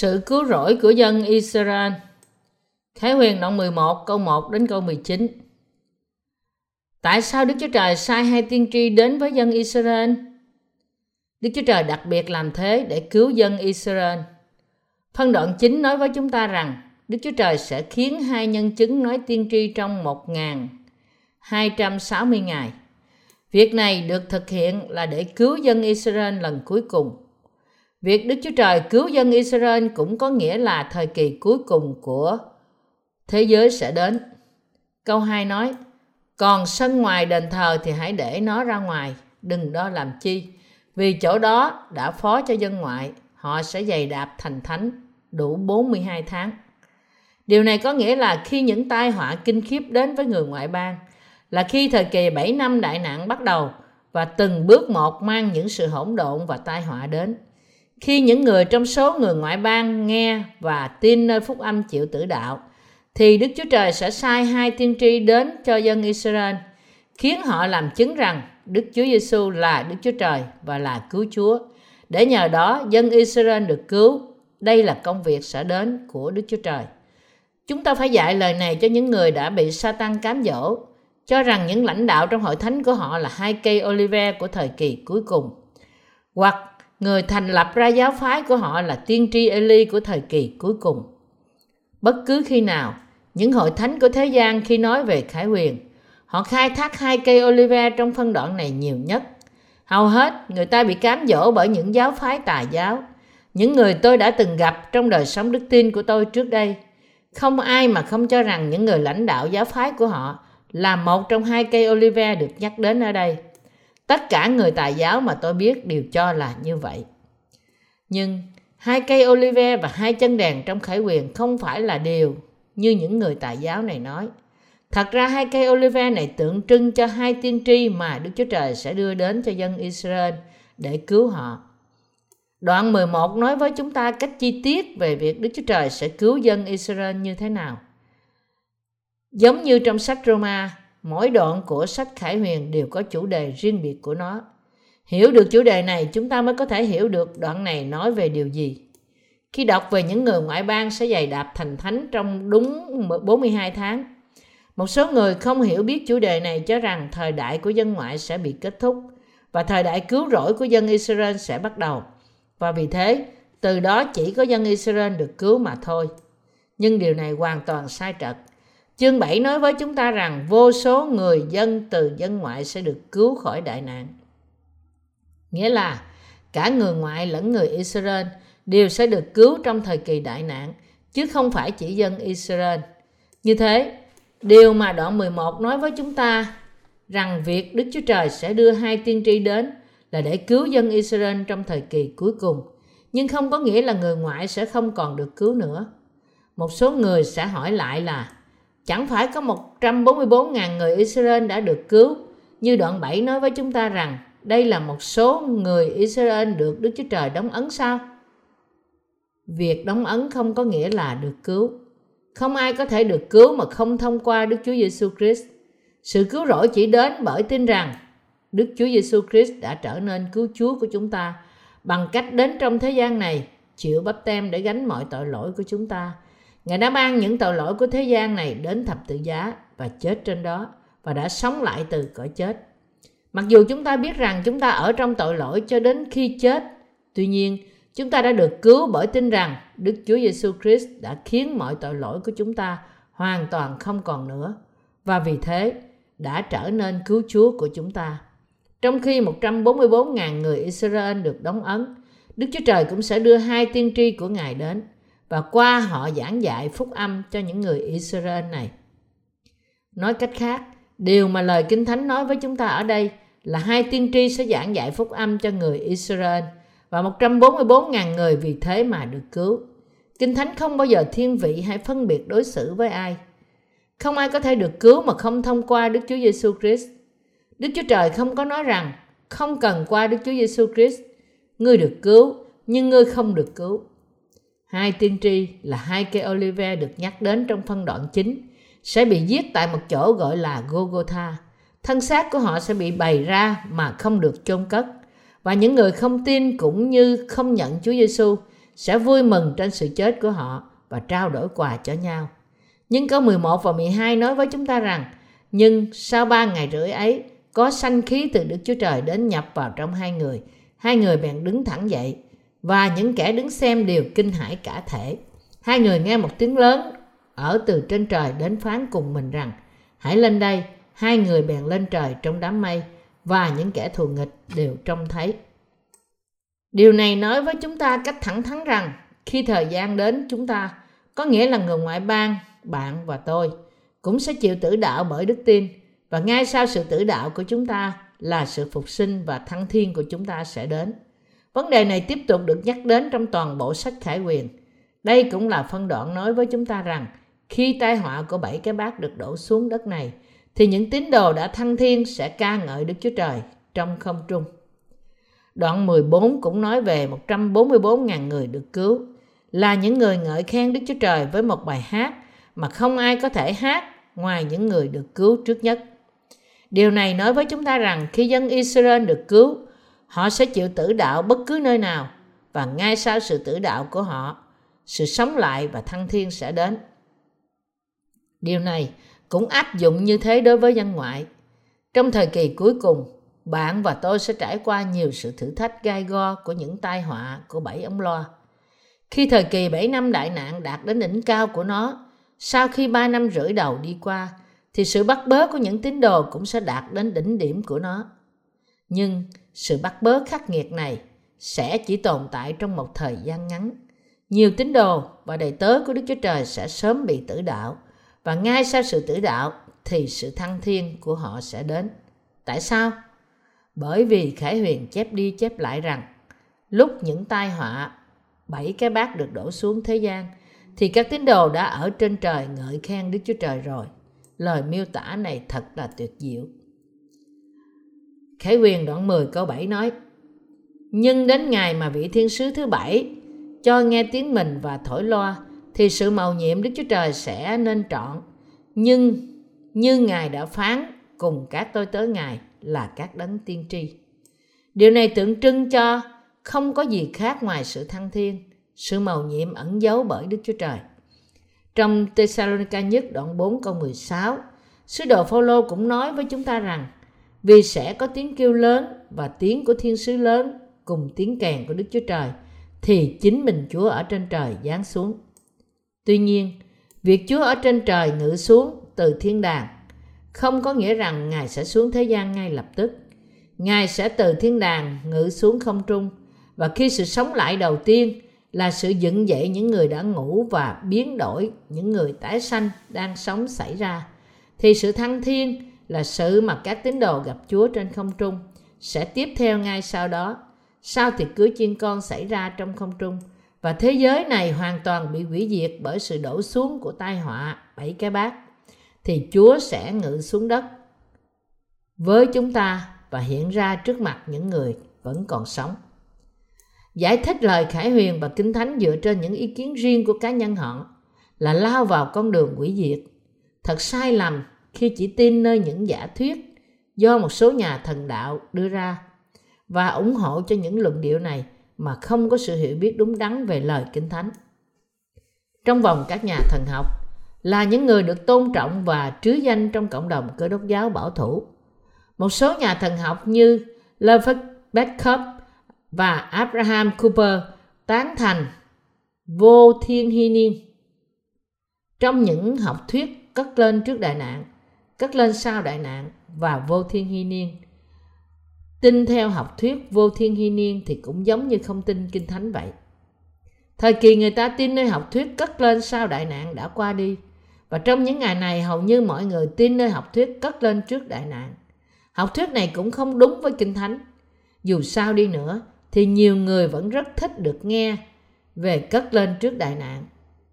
Sự cứu rỗi của dân Israel Khải huyền đoạn 11 câu 1 đến câu 19 Tại sao Đức Chúa Trời sai hai tiên tri đến với dân Israel? Đức Chúa Trời đặc biệt làm thế để cứu dân Israel. Phân đoạn 9 nói với chúng ta rằng, Đức Chúa Trời sẽ khiến hai nhân chứng nói tiên tri trong 1.260 ngày. Việc này được thực hiện là để cứu dân Israel lần cuối cùng. Việc Đức Chúa Trời cứu dân Israel cũng có nghĩa là thời kỳ cuối cùng của thế giới sẽ đến. Câu 2 nói, còn sân ngoài đền thờ thì hãy để nó ra ngoài, đừng đó làm chi. Vì chỗ đó đã phó cho dân ngoại, họ sẽ dày đạp thành thánh đủ 42 tháng. Điều này có nghĩa là khi những tai họa kinh khiếp đến với người ngoại bang, là khi thời kỳ 7 năm đại nạn bắt đầu và từng bước một mang những sự hỗn độn và tai họa đến. Khi những người trong số người ngoại bang nghe và tin nơi phúc âm chịu tử đạo, thì Đức Chúa Trời sẽ sai hai tiên tri đến cho dân Israel, khiến họ làm chứng rằng Đức Chúa Giêsu là Đức Chúa Trời và là cứu Chúa. Để nhờ đó dân Israel được cứu. Đây là công việc sẽ đến của Đức Chúa Trời. Chúng ta phải dạy lời này cho những người đã bị Satan cám dỗ, cho rằng những lãnh đạo trong hội thánh của họ là hai cây olive của thời kỳ cuối cùng. Hoặc người thành lập ra giáo phái của họ là tiên tri Eli của thời kỳ cuối cùng. Bất cứ khi nào, những hội thánh của thế gian khi nói về khải huyền, họ khai thác hai cây olive trong phân đoạn này nhiều nhất. Hầu hết người ta bị cám dỗ bởi những giáo phái tà giáo, những người tôi đã từng gặp trong đời sống đức tin của tôi trước đây. Không ai mà không cho rằng những người lãnh đạo giáo phái của họ là một trong hai cây olive được nhắc đến ở đây. Tất cả người tài giáo mà tôi biết đều cho là như vậy. Nhưng hai cây olive và hai chân đèn trong khải quyền không phải là điều như những người tài giáo này nói. Thật ra hai cây olive này tượng trưng cho hai tiên tri mà Đức Chúa Trời sẽ đưa đến cho dân Israel để cứu họ. Đoạn 11 nói với chúng ta cách chi tiết về việc Đức Chúa Trời sẽ cứu dân Israel như thế nào. Giống như trong sách Roma, mỗi đoạn của sách Khải Huyền đều có chủ đề riêng biệt của nó. Hiểu được chủ đề này, chúng ta mới có thể hiểu được đoạn này nói về điều gì. Khi đọc về những người ngoại bang sẽ dày đạp thành thánh trong đúng 42 tháng, một số người không hiểu biết chủ đề này cho rằng thời đại của dân ngoại sẽ bị kết thúc và thời đại cứu rỗi của dân Israel sẽ bắt đầu. Và vì thế, từ đó chỉ có dân Israel được cứu mà thôi. Nhưng điều này hoàn toàn sai trật. Chương 7 nói với chúng ta rằng vô số người dân từ dân ngoại sẽ được cứu khỏi đại nạn. Nghĩa là cả người ngoại lẫn người Israel đều sẽ được cứu trong thời kỳ đại nạn, chứ không phải chỉ dân Israel. Như thế, điều mà đoạn 11 nói với chúng ta rằng việc Đức Chúa Trời sẽ đưa hai tiên tri đến là để cứu dân Israel trong thời kỳ cuối cùng, nhưng không có nghĩa là người ngoại sẽ không còn được cứu nữa. Một số người sẽ hỏi lại là chẳng phải có 144.000 người Israel đã được cứu, như đoạn 7 nói với chúng ta rằng đây là một số người Israel được Đức Chúa Trời đóng ấn sao? Việc đóng ấn không có nghĩa là được cứu. Không ai có thể được cứu mà không thông qua Đức Chúa Giêsu Christ. Sự cứu rỗi chỉ đến bởi tin rằng Đức Chúa Giêsu Christ đã trở nên cứu Chúa của chúng ta bằng cách đến trong thế gian này chịu bắp tem để gánh mọi tội lỗi của chúng ta. Ngài đã ban những tội lỗi của thế gian này đến thập tự giá và chết trên đó và đã sống lại từ cõi chết. Mặc dù chúng ta biết rằng chúng ta ở trong tội lỗi cho đến khi chết, tuy nhiên chúng ta đã được cứu bởi tin rằng Đức Chúa Giêsu Christ đã khiến mọi tội lỗi của chúng ta hoàn toàn không còn nữa và vì thế đã trở nên cứu Chúa của chúng ta. Trong khi 144.000 người Israel được đóng ấn, Đức Chúa Trời cũng sẽ đưa hai tiên tri của Ngài đến và qua họ giảng dạy phúc âm cho những người Israel này. Nói cách khác, điều mà lời Kinh Thánh nói với chúng ta ở đây là hai tiên tri sẽ giảng dạy phúc âm cho người Israel và 144.000 người vì thế mà được cứu. Kinh Thánh không bao giờ thiên vị hay phân biệt đối xử với ai. Không ai có thể được cứu mà không thông qua Đức Chúa Giêsu Christ. Đức Chúa Trời không có nói rằng không cần qua Đức Chúa Giêsu Christ, ngươi được cứu nhưng ngươi không được cứu. Hai tiên tri là hai cây olive được nhắc đến trong phân đoạn chính, sẽ bị giết tại một chỗ gọi là Gogotha Thân xác của họ sẽ bị bày ra mà không được chôn cất. Và những người không tin cũng như không nhận Chúa Giêsu sẽ vui mừng trên sự chết của họ và trao đổi quà cho nhau. Nhưng câu 11 và 12 nói với chúng ta rằng, nhưng sau ba ngày rưỡi ấy, có sanh khí từ Đức Chúa Trời đến nhập vào trong hai người. Hai người bèn đứng thẳng dậy và những kẻ đứng xem đều kinh hãi cả thể. Hai người nghe một tiếng lớn ở từ trên trời đến phán cùng mình rằng hãy lên đây. Hai người bèn lên trời trong đám mây và những kẻ thù nghịch đều trông thấy. Điều này nói với chúng ta cách thẳng thắn rằng khi thời gian đến chúng ta có nghĩa là người ngoại bang, bạn và tôi cũng sẽ chịu tử đạo bởi đức tin và ngay sau sự tử đạo của chúng ta là sự phục sinh và thăng thiên của chúng ta sẽ đến. Vấn đề này tiếp tục được nhắc đến trong toàn bộ sách Khải Quyền. Đây cũng là phân đoạn nói với chúng ta rằng khi tai họa của bảy cái bát được đổ xuống đất này thì những tín đồ đã thăng thiên sẽ ca ngợi Đức Chúa Trời trong không trung. Đoạn 14 cũng nói về 144.000 người được cứu là những người ngợi khen Đức Chúa Trời với một bài hát mà không ai có thể hát ngoài những người được cứu trước nhất. Điều này nói với chúng ta rằng khi dân Israel được cứu, họ sẽ chịu tử đạo bất cứ nơi nào và ngay sau sự tử đạo của họ, sự sống lại và thăng thiên sẽ đến. Điều này cũng áp dụng như thế đối với dân ngoại. Trong thời kỳ cuối cùng, bạn và tôi sẽ trải qua nhiều sự thử thách gai go của những tai họa của bảy ống loa. Khi thời kỳ 7 năm đại nạn đạt đến đỉnh cao của nó, sau khi 3 năm rưỡi đầu đi qua, thì sự bắt bớ của những tín đồ cũng sẽ đạt đến đỉnh điểm của nó. Nhưng sự bắt bớ khắc nghiệt này sẽ chỉ tồn tại trong một thời gian ngắn. Nhiều tín đồ và đầy tớ của Đức Chúa Trời sẽ sớm bị tử đạo, và ngay sau sự tử đạo thì sự thăng thiên của họ sẽ đến. Tại sao? Bởi vì Khải Huyền chép đi chép lại rằng, lúc những tai họa bảy cái bát được đổ xuống thế gian, thì các tín đồ đã ở trên trời ngợi khen Đức Chúa Trời rồi. Lời miêu tả này thật là tuyệt diệu. Khải quyền đoạn 10 câu 7 nói Nhưng đến ngày mà vị thiên sứ thứ bảy cho nghe tiếng mình và thổi loa thì sự màu nhiệm Đức Chúa Trời sẽ nên trọn. Nhưng như Ngài đã phán cùng các tôi tới Ngài là các đấng tiên tri. Điều này tượng trưng cho không có gì khác ngoài sự thăng thiên, sự màu nhiệm ẩn giấu bởi Đức Chúa Trời. Trong Thessalonica nhất đoạn 4 câu 16, sứ đồ Phaolô cũng nói với chúng ta rằng vì sẽ có tiếng kêu lớn và tiếng của thiên sứ lớn cùng tiếng kèn của Đức Chúa Trời thì chính mình Chúa ở trên trời giáng xuống. Tuy nhiên, việc Chúa ở trên trời ngự xuống từ thiên đàng không có nghĩa rằng Ngài sẽ xuống thế gian ngay lập tức. Ngài sẽ từ thiên đàng ngự xuống không trung và khi sự sống lại đầu tiên là sự dựng dậy những người đã ngủ và biến đổi những người tái sanh đang sống xảy ra thì sự thăng thiên là sự mà các tín đồ gặp Chúa trên không trung sẽ tiếp theo ngay sau đó sau thì cưới chiên con xảy ra trong không trung, và thế giới này hoàn toàn bị hủy diệt bởi sự đổ xuống của tai họa bảy cái bát, thì Chúa sẽ ngự xuống đất với chúng ta và hiện ra trước mặt những người vẫn còn sống. Giải thích lời Khải Huyền và Kinh Thánh dựa trên những ý kiến riêng của cá nhân họ là lao vào con đường quỷ diệt. Thật sai lầm khi chỉ tin nơi những giả thuyết do một số nhà thần đạo đưa ra và ủng hộ cho những luận điệu này mà không có sự hiểu biết đúng đắn về lời Kinh Thánh. Trong vòng các nhà thần học là những người được tôn trọng và trứ danh trong cộng đồng cơ đốc giáo bảo thủ. Một số nhà thần học như Lovett Beckup và Abraham Cooper tán thành vô thiên hy niên. Trong những học thuyết cất lên trước đại nạn, cất lên sau đại nạn và vô thiên hy niên. Tin theo học thuyết vô thiên hy niên thì cũng giống như không tin kinh thánh vậy. Thời kỳ người ta tin nơi học thuyết cất lên sau đại nạn đã qua đi. Và trong những ngày này hầu như mọi người tin nơi học thuyết cất lên trước đại nạn. Học thuyết này cũng không đúng với Kinh Thánh. Dù sao đi nữa thì nhiều người vẫn rất thích được nghe về cất lên trước đại nạn.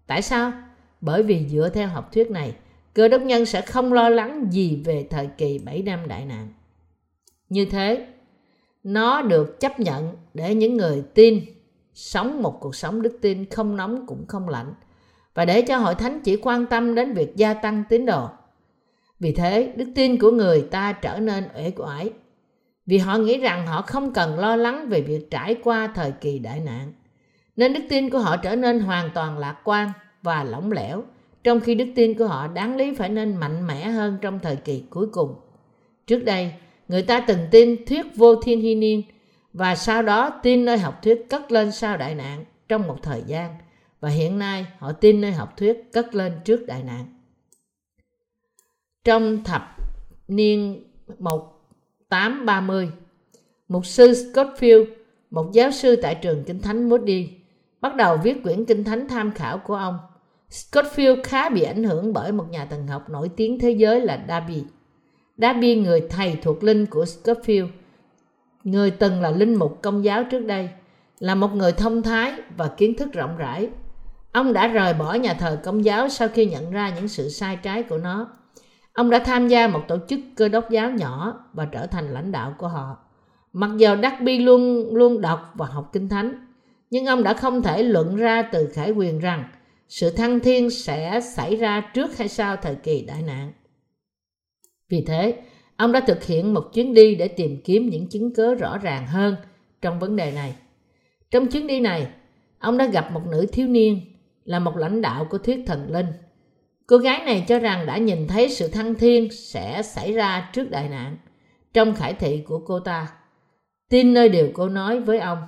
Tại sao? Bởi vì dựa theo học thuyết này, cơ đốc nhân sẽ không lo lắng gì về thời kỳ 7 năm đại nạn. Như thế, nó được chấp nhận để những người tin sống một cuộc sống đức tin không nóng cũng không lạnh và để cho hội thánh chỉ quan tâm đến việc gia tăng tín đồ. Vì thế, đức tin của người ta trở nên uể oải vì họ nghĩ rằng họ không cần lo lắng về việc trải qua thời kỳ đại nạn. nên đức tin của họ trở nên hoàn toàn lạc quan và lỏng lẻo trong khi đức tin của họ đáng lý phải nên mạnh mẽ hơn trong thời kỳ cuối cùng trước đây người ta từng tin thuyết vô thiên hy niên và sau đó tin nơi học thuyết cất lên sau đại nạn trong một thời gian và hiện nay họ tin nơi học thuyết cất lên trước đại nạn. Trong thập niên 1830, mục sư Scottfield, một giáo sư tại trường Kinh Thánh Moody, bắt đầu viết quyển Kinh Thánh tham khảo của ông. Scottfield khá bị ảnh hưởng bởi một nhà thần học nổi tiếng thế giới là Darby. Darby, người thầy thuộc linh của Scottfield, người từng là linh mục công giáo trước đây, là một người thông thái và kiến thức rộng rãi. Ông đã rời bỏ nhà thờ công giáo sau khi nhận ra những sự sai trái của nó. Ông đã tham gia một tổ chức cơ đốc giáo nhỏ và trở thành lãnh đạo của họ. Mặc dù Darby luôn luôn đọc và học kinh thánh, nhưng ông đã không thể luận ra từ khải quyền rằng sự thăng thiên sẽ xảy ra trước hay sau thời kỳ đại nạn. Vì thế, ông đã thực hiện một chuyến đi để tìm kiếm những chứng cớ rõ ràng hơn trong vấn đề này. Trong chuyến đi này, ông đã gặp một nữ thiếu niên là một lãnh đạo của thuyết thần linh. Cô gái này cho rằng đã nhìn thấy sự thăng thiên sẽ xảy ra trước đại nạn trong khải thị của cô ta. Tin nơi điều cô nói với ông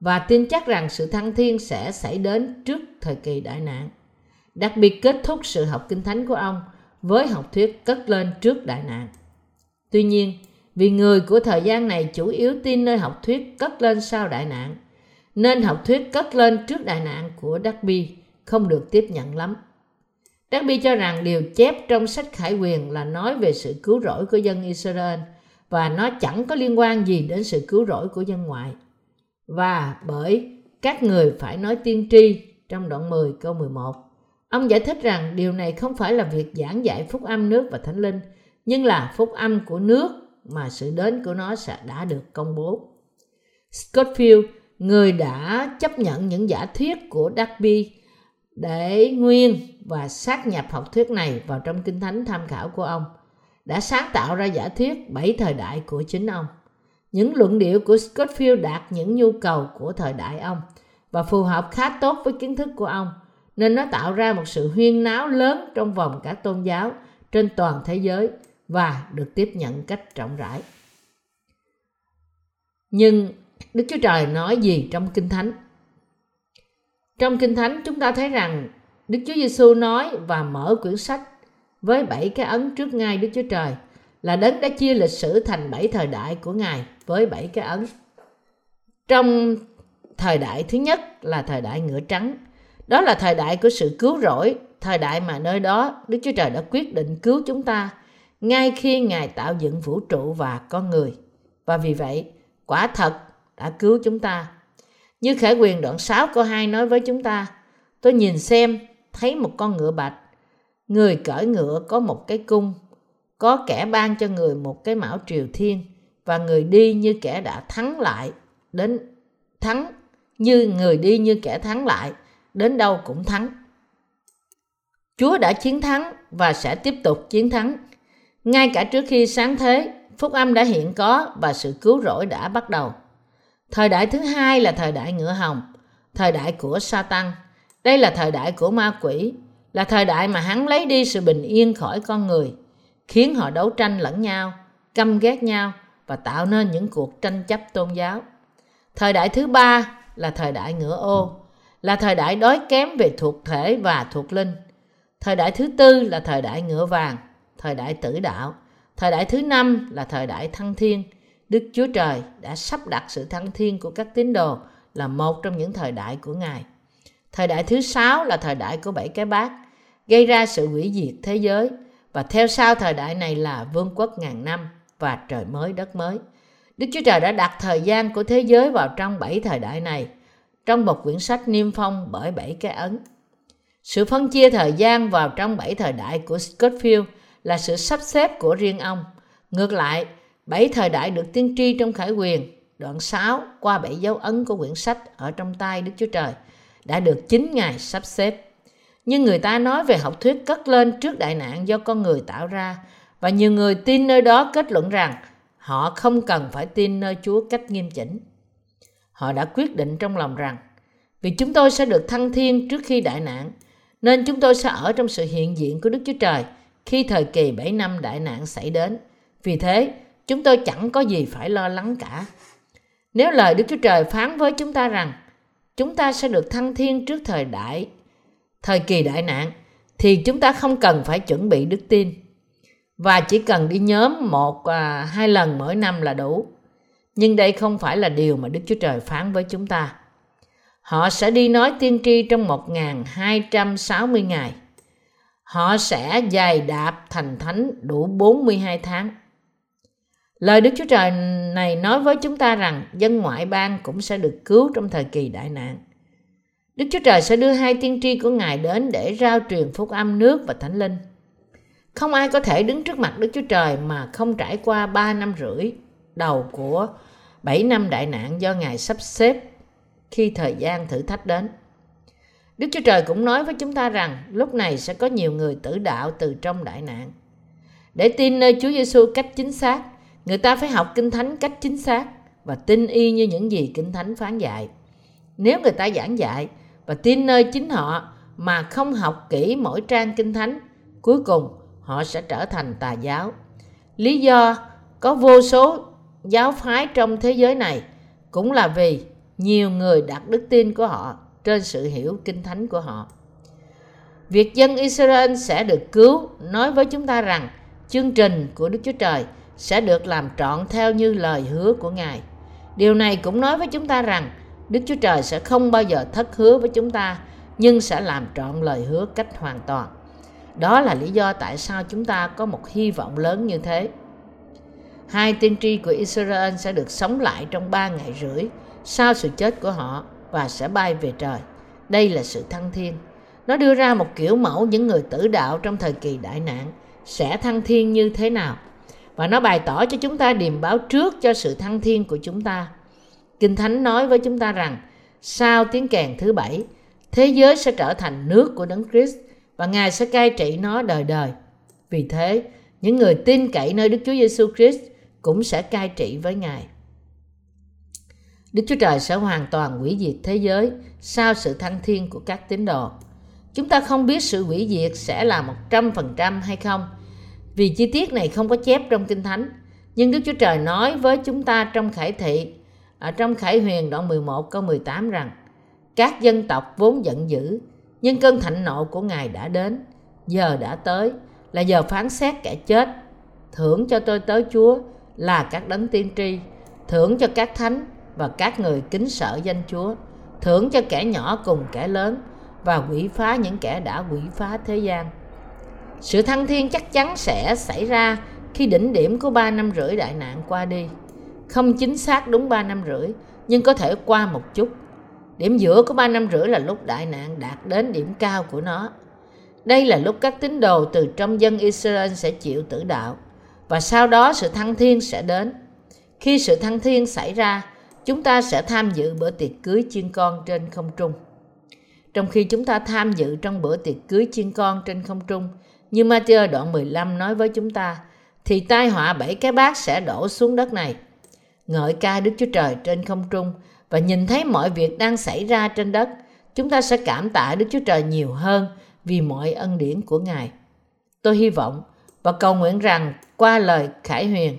và tin chắc rằng sự thăng thiên sẽ xảy đến trước thời kỳ đại nạn. Đặc biệt kết thúc sự học kinh thánh của ông với học thuyết cất lên trước đại nạn. Tuy nhiên, vì người của thời gian này chủ yếu tin nơi học thuyết cất lên sau đại nạn, nên học thuyết cất lên trước đại nạn của Darby không được tiếp nhận lắm. Darby cho rằng điều chép trong sách Khải Quyền là nói về sự cứu rỗi của dân Israel và nó chẳng có liên quan gì đến sự cứu rỗi của dân ngoại. Và bởi các người phải nói tiên tri trong đoạn 10 câu 11. Ông giải thích rằng điều này không phải là việc giảng dạy phúc âm nước và thánh linh, nhưng là phúc âm của nước mà sự đến của nó sẽ đã được công bố. Scottfield, người đã chấp nhận những giả thuyết của Darby để nguyên và sát nhập học thuyết này vào trong kinh thánh tham khảo của ông đã sáng tạo ra giả thuyết bảy thời đại của chính ông. Những luận điệu của Scottfield đạt những nhu cầu của thời đại ông và phù hợp khá tốt với kiến thức của ông, nên nó tạo ra một sự huyên náo lớn trong vòng các tôn giáo trên toàn thế giới và được tiếp nhận cách rộng rãi. Nhưng Đức Chúa Trời nói gì trong Kinh Thánh? Trong Kinh Thánh chúng ta thấy rằng Đức Chúa Giêsu nói và mở quyển sách với bảy cái ấn trước ngay Đức Chúa Trời là đấng đã chia lịch sử thành bảy thời đại của Ngài với bảy cái ấn. Trong thời đại thứ nhất là thời đại ngựa trắng. Đó là thời đại của sự cứu rỗi, thời đại mà nơi đó Đức Chúa Trời đã quyết định cứu chúng ta ngay khi Ngài tạo dựng vũ trụ và con người. Và vì vậy, quả thật đã cứu chúng ta như Khải quyền đoạn 6 câu 2 nói với chúng ta, tôi nhìn xem, thấy một con ngựa bạch. Người cởi ngựa có một cái cung, có kẻ ban cho người một cái mão triều thiên, và người đi như kẻ đã thắng lại, đến thắng, như người đi như kẻ thắng lại, đến đâu cũng thắng. Chúa đã chiến thắng và sẽ tiếp tục chiến thắng. Ngay cả trước khi sáng thế, phúc âm đã hiện có và sự cứu rỗi đã bắt đầu. Thời đại thứ hai là thời đại ngựa hồng, thời đại của Satan. Đây là thời đại của ma quỷ, là thời đại mà hắn lấy đi sự bình yên khỏi con người, khiến họ đấu tranh lẫn nhau, căm ghét nhau và tạo nên những cuộc tranh chấp tôn giáo. Thời đại thứ ba là thời đại ngựa ô, là thời đại đói kém về thuộc thể và thuộc linh. Thời đại thứ tư là thời đại ngựa vàng, thời đại tử đạo. Thời đại thứ năm là thời đại thăng thiên, Đức Chúa Trời đã sắp đặt sự thăng thiên của các tín đồ là một trong những thời đại của Ngài. Thời đại thứ sáu là thời đại của bảy cái bát, gây ra sự hủy diệt thế giới và theo sau thời đại này là vương quốc ngàn năm và trời mới đất mới. Đức Chúa Trời đã đặt thời gian của thế giới vào trong bảy thời đại này trong một quyển sách niêm phong bởi bảy cái ấn. Sự phân chia thời gian vào trong bảy thời đại của Scottfield là sự sắp xếp của riêng ông. Ngược lại, Bảy thời đại được tiên tri trong khải quyền, đoạn 6 qua bảy dấu ấn của quyển sách ở trong tay Đức Chúa Trời đã được chính Ngài sắp xếp. Nhưng người ta nói về học thuyết cất lên trước đại nạn do con người tạo ra và nhiều người tin nơi đó kết luận rằng họ không cần phải tin nơi Chúa cách nghiêm chỉnh. Họ đã quyết định trong lòng rằng Vì chúng tôi sẽ được thăng thiên trước khi đại nạn, nên chúng tôi sẽ ở trong sự hiện diện của Đức Chúa Trời khi thời kỳ 7 năm đại nạn xảy đến. Vì thế, chúng tôi chẳng có gì phải lo lắng cả. Nếu lời Đức Chúa Trời phán với chúng ta rằng chúng ta sẽ được thăng thiên trước thời đại, thời kỳ đại nạn, thì chúng ta không cần phải chuẩn bị đức tin và chỉ cần đi nhóm một à, hai lần mỗi năm là đủ. Nhưng đây không phải là điều mà Đức Chúa Trời phán với chúng ta. Họ sẽ đi nói tiên tri trong 1260 ngày. Họ sẽ dài đạp thành thánh đủ 42 tháng. Lời Đức Chúa Trời này nói với chúng ta rằng dân ngoại bang cũng sẽ được cứu trong thời kỳ đại nạn. Đức Chúa Trời sẽ đưa hai tiên tri của Ngài đến để rao truyền phúc âm nước và thánh linh. Không ai có thể đứng trước mặt Đức Chúa Trời mà không trải qua ba năm rưỡi đầu của bảy năm đại nạn do Ngài sắp xếp khi thời gian thử thách đến. Đức Chúa Trời cũng nói với chúng ta rằng lúc này sẽ có nhiều người tử đạo từ trong đại nạn. Để tin nơi Chúa Giêsu cách chính xác, người ta phải học kinh thánh cách chính xác và tin y như những gì kinh thánh phán dạy. Nếu người ta giảng dạy và tin nơi chính họ mà không học kỹ mỗi trang kinh thánh, cuối cùng họ sẽ trở thành tà giáo. Lý do có vô số giáo phái trong thế giới này cũng là vì nhiều người đặt đức tin của họ trên sự hiểu kinh thánh của họ. Việc dân Israel sẽ được cứu nói với chúng ta rằng chương trình của Đức Chúa Trời sẽ được làm trọn theo như lời hứa của Ngài. Điều này cũng nói với chúng ta rằng Đức Chúa Trời sẽ không bao giờ thất hứa với chúng ta, nhưng sẽ làm trọn lời hứa cách hoàn toàn. Đó là lý do tại sao chúng ta có một hy vọng lớn như thế. Hai tiên tri của Israel sẽ được sống lại trong ba ngày rưỡi sau sự chết của họ và sẽ bay về trời. Đây là sự thăng thiên. Nó đưa ra một kiểu mẫu những người tử đạo trong thời kỳ đại nạn sẽ thăng thiên như thế nào. Và nó bày tỏ cho chúng ta điềm báo trước cho sự thăng thiên của chúng ta. Kinh Thánh nói với chúng ta rằng sau tiếng kèn thứ bảy, thế giới sẽ trở thành nước của Đấng Christ và Ngài sẽ cai trị nó đời đời. Vì thế, những người tin cậy nơi Đức Chúa Giêsu Christ cũng sẽ cai trị với Ngài. Đức Chúa Trời sẽ hoàn toàn hủy diệt thế giới sau sự thăng thiên của các tín đồ. Chúng ta không biết sự hủy diệt sẽ là 100% hay không, vì chi tiết này không có chép trong Kinh Thánh. Nhưng Đức Chúa Trời nói với chúng ta trong Khải Thị, ở trong Khải Huyền đoạn 11 câu 18 rằng các dân tộc vốn giận dữ, nhưng cơn thạnh nộ của Ngài đã đến, giờ đã tới, là giờ phán xét kẻ chết. Thưởng cho tôi tới Chúa là các đấng tiên tri, thưởng cho các thánh và các người kính sợ danh Chúa, thưởng cho kẻ nhỏ cùng kẻ lớn và quỷ phá những kẻ đã quỷ phá thế gian. Sự thăng thiên chắc chắn sẽ xảy ra khi đỉnh điểm của ba năm rưỡi đại nạn qua đi. Không chính xác đúng ba năm rưỡi, nhưng có thể qua một chút. Điểm giữa của ba năm rưỡi là lúc đại nạn đạt đến điểm cao của nó. Đây là lúc các tín đồ từ trong dân Israel sẽ chịu tử đạo và sau đó sự thăng thiên sẽ đến. Khi sự thăng thiên xảy ra, chúng ta sẽ tham dự bữa tiệc cưới chiên con trên không trung. Trong khi chúng ta tham dự trong bữa tiệc cưới chiên con trên không trung, như Matthew đoạn 15 nói với chúng ta, thì tai họa bảy cái bát sẽ đổ xuống đất này. Ngợi ca Đức Chúa Trời trên không trung và nhìn thấy mọi việc đang xảy ra trên đất, chúng ta sẽ cảm tạ Đức Chúa Trời nhiều hơn vì mọi ân điển của Ngài. Tôi hy vọng và cầu nguyện rằng qua lời Khải Huyền,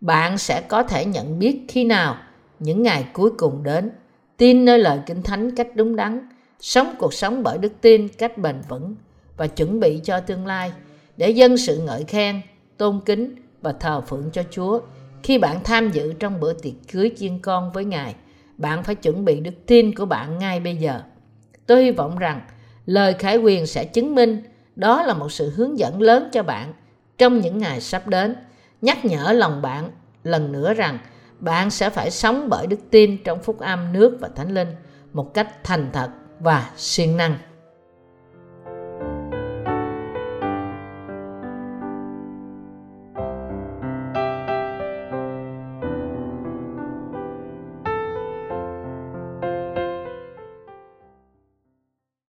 bạn sẽ có thể nhận biết khi nào những ngày cuối cùng đến, tin nơi lời Kinh Thánh cách đúng đắn, sống cuộc sống bởi đức tin cách bền vững và chuẩn bị cho tương lai để dân sự ngợi khen, tôn kính và thờ phượng cho Chúa. Khi bạn tham dự trong bữa tiệc cưới chiên con với Ngài, bạn phải chuẩn bị đức tin của bạn ngay bây giờ. Tôi hy vọng rằng lời khải quyền sẽ chứng minh đó là một sự hướng dẫn lớn cho bạn trong những ngày sắp đến, nhắc nhở lòng bạn lần nữa rằng bạn sẽ phải sống bởi đức tin trong phúc âm nước và thánh linh một cách thành thật và siêng năng